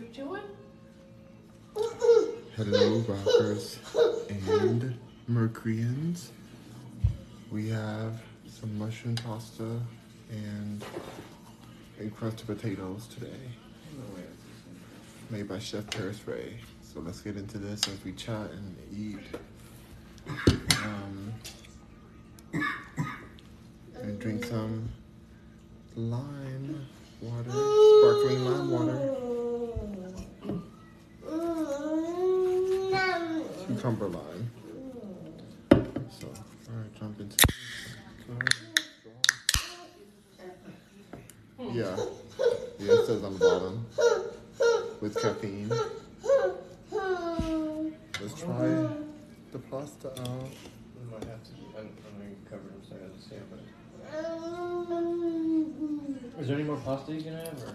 You? Hello, rockers and Mercuryans. We have some mushroom pasta and a crust of potatoes today, made by Chef Paris Ray. So let's get into this as we chat and eat. Um, and drink some lime water, sparkling lime water, cucumber lime. So, alright, jump into Yeah. Yeah, it says on the bottom. With caffeine. Let's try the pasta out. We might have to. I don't know you covered them, so I have to see. But is there any more pasta you can have, or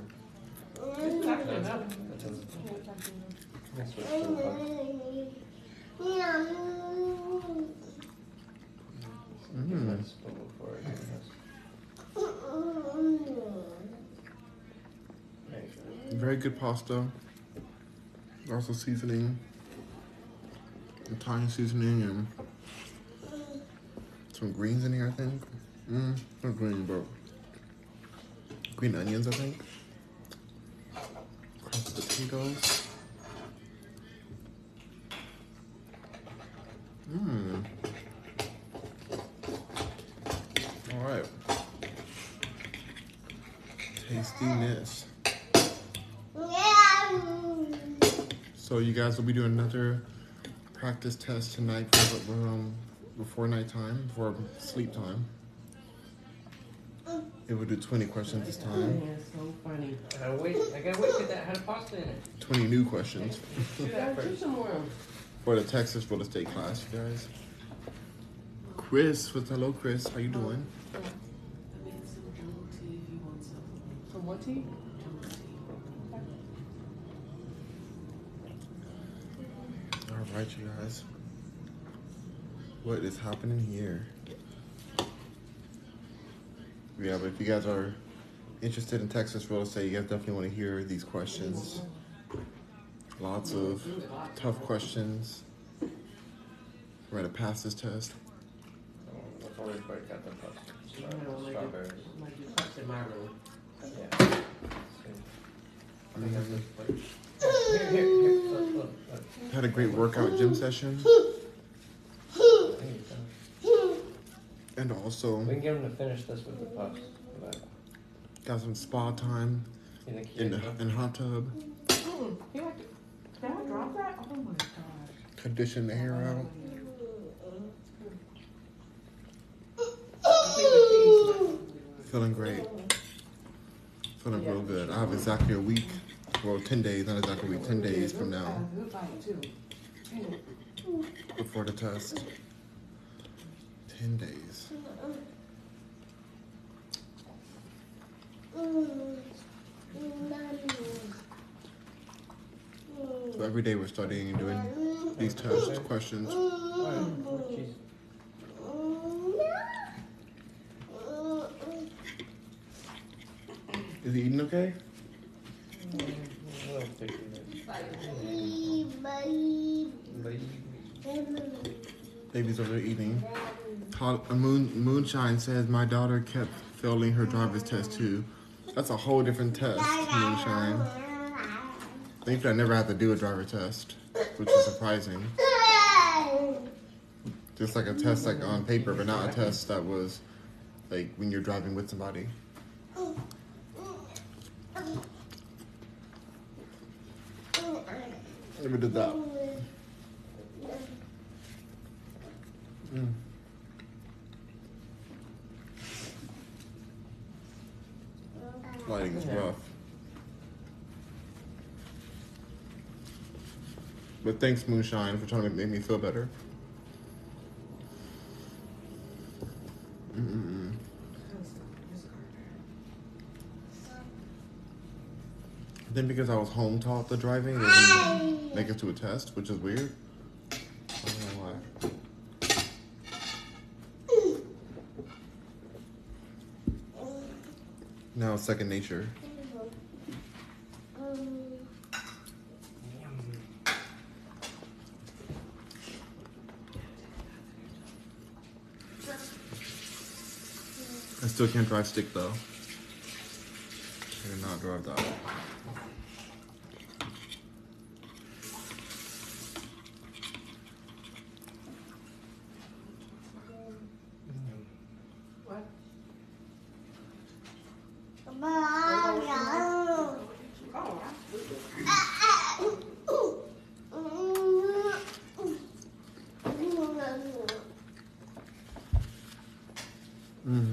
It's actually enough. Mm. Right. Very good pasta. Lots of seasoning. Italian seasoning and some greens in here, I think. Mm, not green, but green onions, I think. Crushed potatoes. Mmm. All right. Tastiness. So you guys will be doing another practice test tonight for, um, before nighttime, before sleep time. It will do 20 questions this time. Yeah, so funny. I gotta wait. I gotta wait to get that had a pasta in it. 20 new questions Do that first. some more. For the Texas real estate class, you guys. Chris, with hello, Chris. How you doing? I made some jungle tea you want some. Some what tea. All right, you guys. What is happening here? Yeah, but if you guys are interested in Texas real estate, you guys definitely want to hear these questions. Lots of tough questions. We're gonna pass this test. In my room. Yeah. I think that's. Here, here, here. Look, look, look. Had a great workout gym session, I think it's done. and also We can get him to finish this with the puffs. But got some spa time you think he in the in hot tub. Mm, you like it? Did I drop that? Oh my gosh. Condition the hair oh. out. I think the cheese- Feeling great. Feeling real good. I have exactly a week, well, 10 days, not exactly a week, 10 days from now Good bite too. before the test. 10 days. Mm. So every day we're studying and doing these tests, questions. Is he eating okay? Baby's over eating. Moon, Moonshine says my daughter kept failing her driver's test too. That's a whole different test, Moonshine. Thankfully, I never had to do a driver test, which is surprising. Just like a test like on paper, but not a test that was like when you're driving with somebody. Never did that. Mm. But thanks, Moonshine, for trying to make me feel better. Mm-mm-mm. Then because I was home taught the driving, they didn't make it to a test, which is weird. I don't know why. Now it's second nature. Still can't drive stick though. I cannot drive that. What? Oh, absolutely.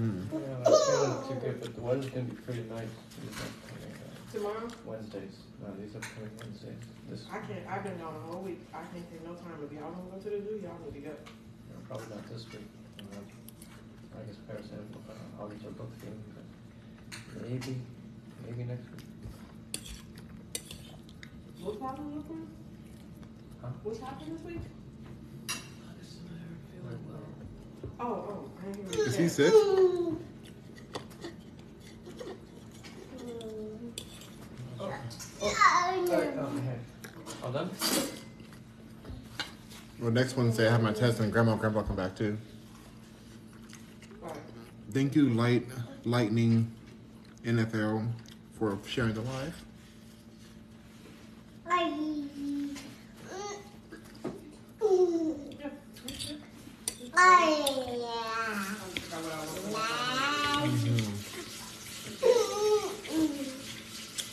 Mm-hmm. Yeah, I'm feeling too good, but the weather's gonna be pretty nice. uh, Tomorrow? Wednesdays, no, these upcoming Wednesdays, this, I can't, I've been gone a whole week. I can't take no time. If y'all wanna go to the zoo, y'all need to go. probably not this week. Uh, I guess Paris and, uh, August are both feeling, but maybe, maybe next week. What's happening this week? Huh? What's happening this week? August and I are feeling well. Oh, oh, Is he sick? Alright, um, hey, all done? Well, next Wednesday I have my test, and Grandma and Grandpa come back too. Thank you, Light Lightning NFL, for sharing the live.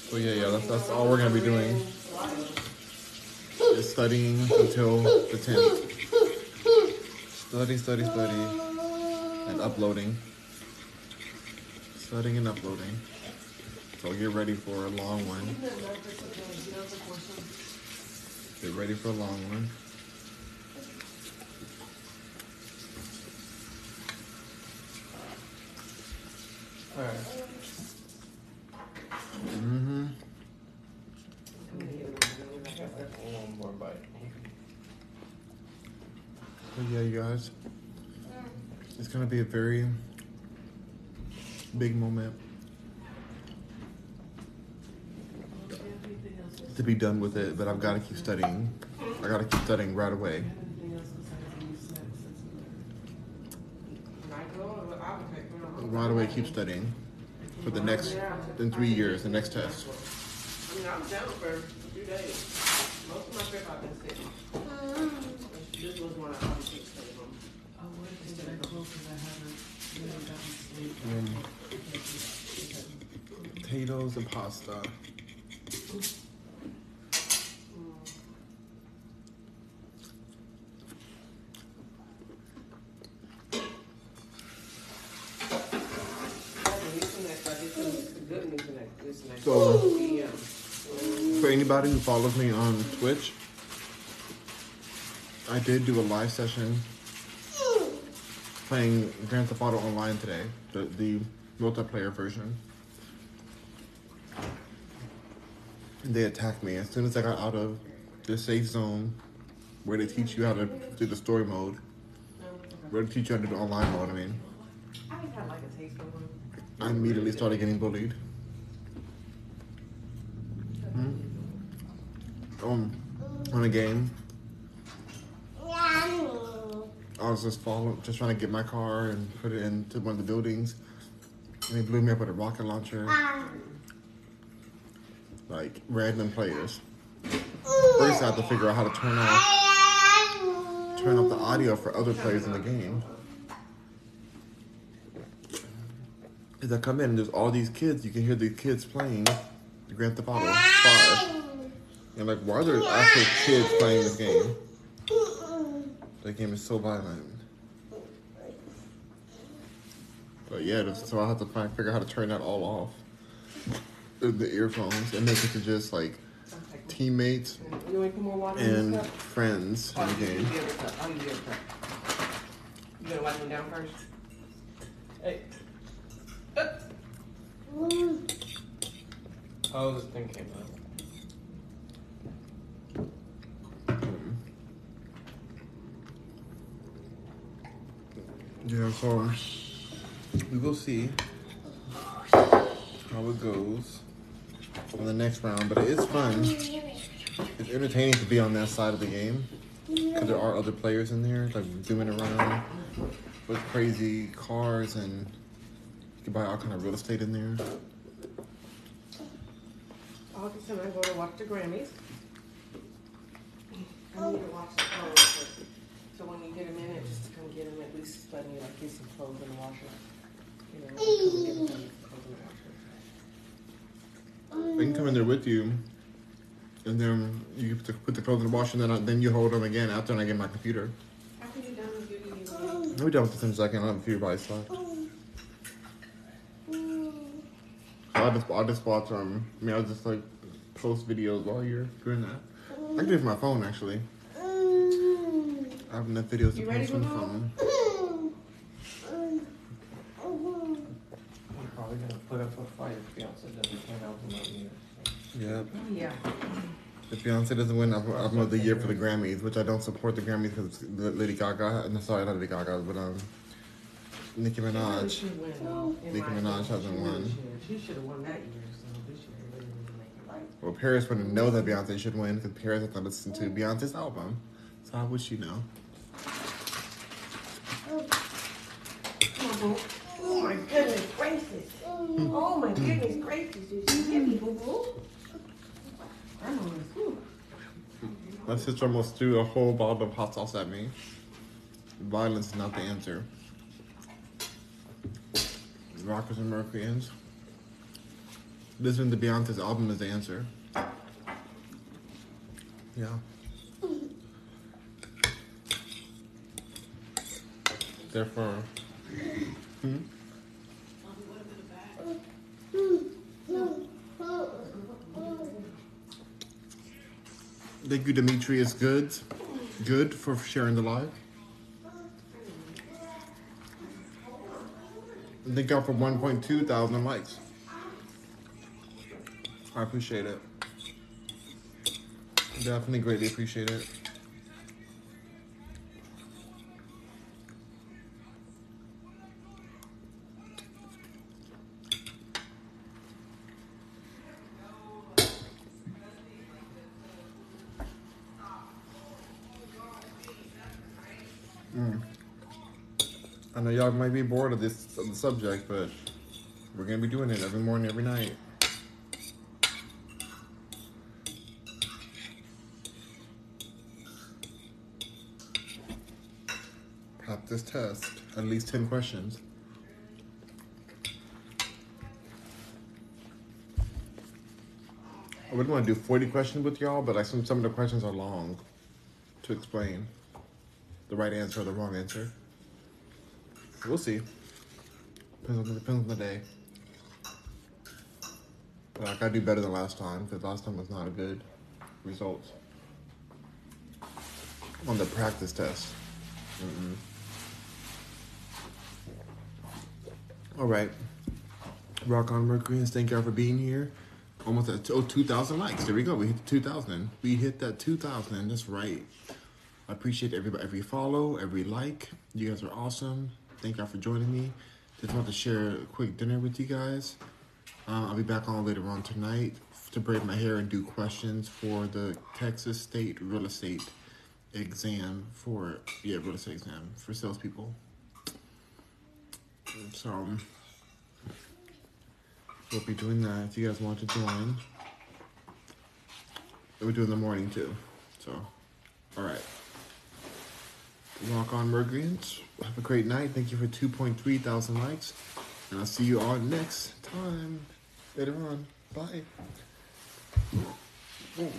So yeah, yeah, that's, that's all we're gonna be doing. Is studying until the tenth. Study, study, study, and uploading. Studying and uploading. So get ready for a long one. Get ready for a long one. Alright, Mm-hmm. I got like one more bite. So yeah, you guys, it's gonna be a very big moment Do you have anything else? to be done with it, but I've got to keep studying. I got to keep studying right away. Anything else besides any snacks that's in there? When I go, I would take them. Right away, keep studying for the next in three years, the next test. I mean, I'm down for a few days. Most of my trip I've been sick. This was one I probably took stay home. I would think that I because I haven't really gotten sleep. Mm. Potatoes and pasta. So- For anybody who follows me on Twitch, I did do a live session playing Grand Theft Auto Online today, the, the multiplayer version. And they attacked me as soon as I got out of the safe zone where they teach you how to do the story mode, where they teach you how to do the online mode, I mean. I immediately started getting bullied. Hmm? Um, on a game, I was just following, just trying to get my car and put it into one of the buildings, and they blew me up with a rocket launcher. Like random players. First, I have to figure out how to turn off turn off the audio for other players in the game. As I come in, and there's all these kids. You can hear the kids playing the Grand Theft Auto 5. And like, why are there actual kids playing this game? The game is so violent. But yeah, so I have to find, figure out how to turn that all off. The- earphones and make it to just like teammates and friends in the game. You gonna wipe them down first? Hey. Oh, this thing came out. Yeah, so we will see how it goes on the next round. But it is fun. It's entertaining to be on that side of the game because there are other players in there, like zooming around with crazy cars and you can buy all kind of real estate in there. August and I go to watch the Grammys. I need to watch the clothes, so when you get a minute, just to come get them, at least let me like get some clothes and wash washer. You know, come get some clothes in the washer. They can come in there with you, and then you put the, put the clothes in the washer, and then I, then you hold them again after and I get my computer. After you're done with your evening, I'll be done with this in a second. I'll have a few by stuff. I just I just watch um. I mean, I'll just like post videos while you're doing that. I can do it from my phone actually. I have enough videos to You ready, post from the phone. I'm probably gonna put up a fight if Beyonce doesn't win album of the year. so. Yep. Yeah. If Beyonce doesn't win album album of the year for the Grammys, which I don't support the Grammys because Lady Gaga. No, sorry, not Lady Gaga, but um, Nicki She really Minaj. should win, though, in Nicki Minaj hasn't She won. should. She should have won that year, so this year really need to make it right. Well, Paris wouldn't know that Beyonce should win because Paris has not listened to Beyonce's album. So how would she know? Come. Oh my goodness gracious. Oh my goodness gracious. Did you hit me, boo boo? I'm on this. Whew. My sister almost threw a whole bottle of hot sauce at me. Violence is not the answer. Rockers and Mercuryans. Listening to Beyonce's album is the answer. Yeah. Therefore, hmm? Thank you, Demetrius Goods. Good for sharing the live. Thank y'all for 1.2 thousand likes. I appreciate it. Definitely greatly appreciate it. Mm. I know y'all might be bored of this of the subject, but we're gonna be doing it every morning, every night. Pop this test. At least ten questions. I wouldn't want to do forty questions with y'all, but like some some of the questions are long to explain the right answer or the wrong answer. We'll see. Depends on the, depends on the day. But like I do better than last time because last time was not a good result on the practice test. Mm-mm. All right. Rock on Mercuryans, thank y'all for being here. Almost at oh, 2,000 likes. There we go. We hit 2,000. We hit that 2,000. That's right. I appreciate everybody, every follow, every like. You guys are awesome. Thank y'all for joining me. Just want to share a quick dinner with you guys. Uh, I'll be back on later on tonight to braid my hair and do questions for the Texas State Real Estate exam for yeah real estate exam for salespeople. So we'll be doing that if you guys want to join. We'll do in the morning too. So, all right. Rock on, Mercuryans. Have a great night. Thank you for 2.3 thousand likes. And I'll see you all next time. Later on. Bye. Boom.